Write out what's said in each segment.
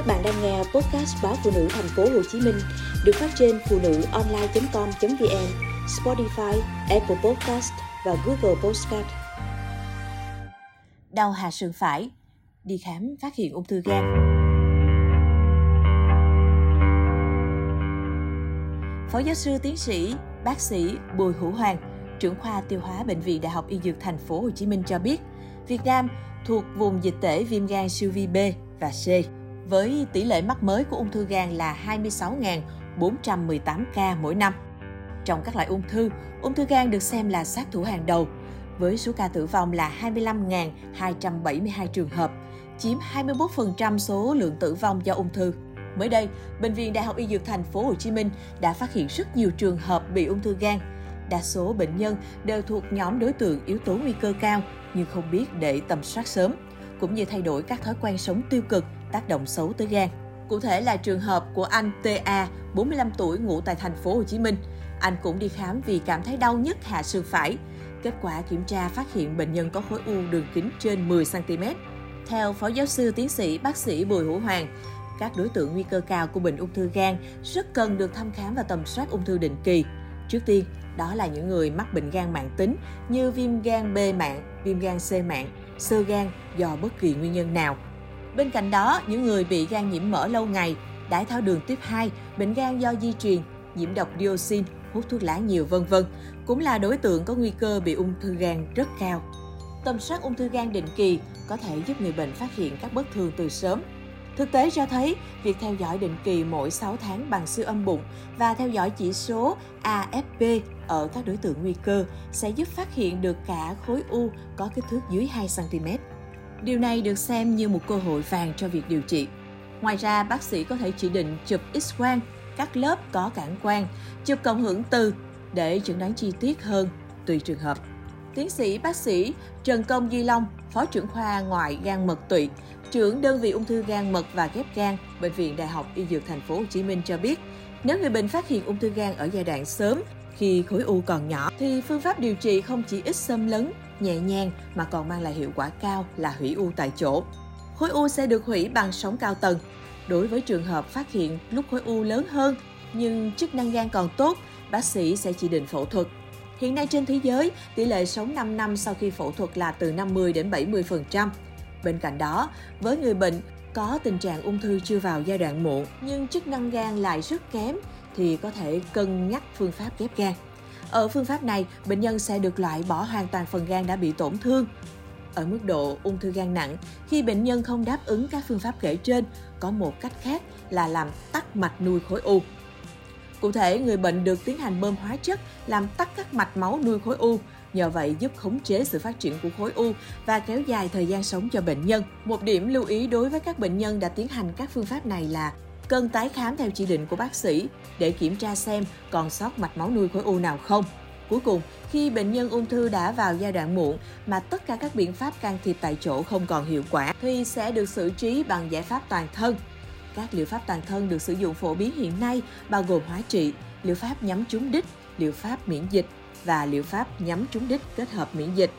Các bạn đang nghe podcast báo phụ nữ thành phố Hồ Chí Minh được phát trên phụ nữ online.com.vn, Spotify, Apple Podcast và Google Podcast. Đau hạ sườn phải, đi khám phát hiện ung thư gan. Phó giáo sư tiến sĩ, bác sĩ Bùi Hữu Hoàng, trưởng khoa tiêu hóa bệnh viện Đại học Y Dược thành phố Hồ Chí Minh cho biết, Việt Nam thuộc vùng dịch tễ viêm gan siêu vi B và C với tỷ lệ mắc mới của ung thư gan là 26.418 ca mỗi năm. Trong các loại ung thư, ung thư gan được xem là sát thủ hàng đầu, với số ca tử vong là 25.272 trường hợp, chiếm 21% số lượng tử vong do ung thư. Mới đây, bệnh viện Đại học Y Dược thành phố Hồ Chí Minh đã phát hiện rất nhiều trường hợp bị ung thư gan. Đa số bệnh nhân đều thuộc nhóm đối tượng yếu tố nguy cơ cao nhưng không biết để tầm soát sớm, cũng như thay đổi các thói quen sống tiêu cực tác động xấu tới gan. Cụ thể là trường hợp của anh TA, 45 tuổi ngụ tại thành phố Hồ Chí Minh. Anh cũng đi khám vì cảm thấy đau nhức hạ sườn phải. Kết quả kiểm tra phát hiện bệnh nhân có khối u đường kính trên 10 cm. Theo Phó Giáo sư Tiến sĩ Bác sĩ Bùi Hữu Hoàng, các đối tượng nguy cơ cao của bệnh ung thư gan rất cần được thăm khám và tầm soát ung thư định kỳ. Trước tiên, đó là những người mắc bệnh gan mạng tính như viêm gan B mạng, viêm gan C mạng, sơ gan do bất kỳ nguyên nhân nào Bên cạnh đó, những người bị gan nhiễm mỡ lâu ngày, đái tháo đường tuyếp 2, bệnh gan do di truyền, nhiễm độc dioxin, hút thuốc lá nhiều vân vân cũng là đối tượng có nguy cơ bị ung thư gan rất cao. Tầm soát ung thư gan định kỳ có thể giúp người bệnh phát hiện các bất thường từ sớm. Thực tế cho thấy, việc theo dõi định kỳ mỗi 6 tháng bằng siêu âm bụng và theo dõi chỉ số AFP ở các đối tượng nguy cơ sẽ giúp phát hiện được cả khối u có kích thước dưới 2 cm. Điều này được xem như một cơ hội vàng cho việc điều trị. Ngoài ra, bác sĩ có thể chỉ định chụp X-quang, các lớp có cản quang, chụp cộng hưởng từ để chẩn đoán chi tiết hơn tùy trường hợp. Tiến sĩ bác sĩ Trần Công Duy Long, Phó trưởng khoa ngoại gan mật tụy, trưởng đơn vị ung thư gan mật và ghép gan, Bệnh viện Đại học Y Dược Thành phố Hồ Chí Minh cho biết, nếu người bệnh phát hiện ung thư gan ở giai đoạn sớm, khi khối u còn nhỏ, thì phương pháp điều trị không chỉ ít xâm lấn nhẹ nhàng mà còn mang lại hiệu quả cao là hủy u tại chỗ. Khối u sẽ được hủy bằng sóng cao tầng. Đối với trường hợp phát hiện lúc khối u lớn hơn nhưng chức năng gan còn tốt, bác sĩ sẽ chỉ định phẫu thuật. Hiện nay trên thế giới, tỷ lệ sống 5 năm sau khi phẫu thuật là từ 50 đến 70%. Bên cạnh đó, với người bệnh có tình trạng ung thư chưa vào giai đoạn muộn nhưng chức năng gan lại rất kém thì có thể cân nhắc phương pháp ghép gan. Ở phương pháp này, bệnh nhân sẽ được loại bỏ hoàn toàn phần gan đã bị tổn thương. Ở mức độ ung thư gan nặng, khi bệnh nhân không đáp ứng các phương pháp kể trên, có một cách khác là làm tắc mạch nuôi khối u. Cụ thể, người bệnh được tiến hành bơm hóa chất làm tắc các mạch máu nuôi khối u, nhờ vậy giúp khống chế sự phát triển của khối u và kéo dài thời gian sống cho bệnh nhân. Một điểm lưu ý đối với các bệnh nhân đã tiến hành các phương pháp này là cần tái khám theo chỉ định của bác sĩ để kiểm tra xem còn sót mạch máu nuôi khối u nào không. Cuối cùng, khi bệnh nhân ung thư đã vào giai đoạn muộn mà tất cả các biện pháp can thiệp tại chỗ không còn hiệu quả thì sẽ được xử trí bằng giải pháp toàn thân. Các liệu pháp toàn thân được sử dụng phổ biến hiện nay bao gồm hóa trị, liệu pháp nhắm trúng đích, liệu pháp miễn dịch và liệu pháp nhắm trúng đích kết hợp miễn dịch.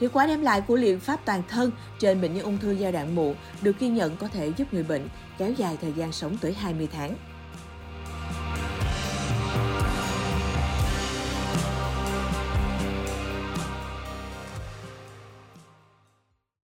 Hiệu quả đem lại của liệu pháp toàn thân trên bệnh nhân ung thư giai đoạn muộn được ghi nhận có thể giúp người bệnh kéo dài thời gian sống tới 20 tháng.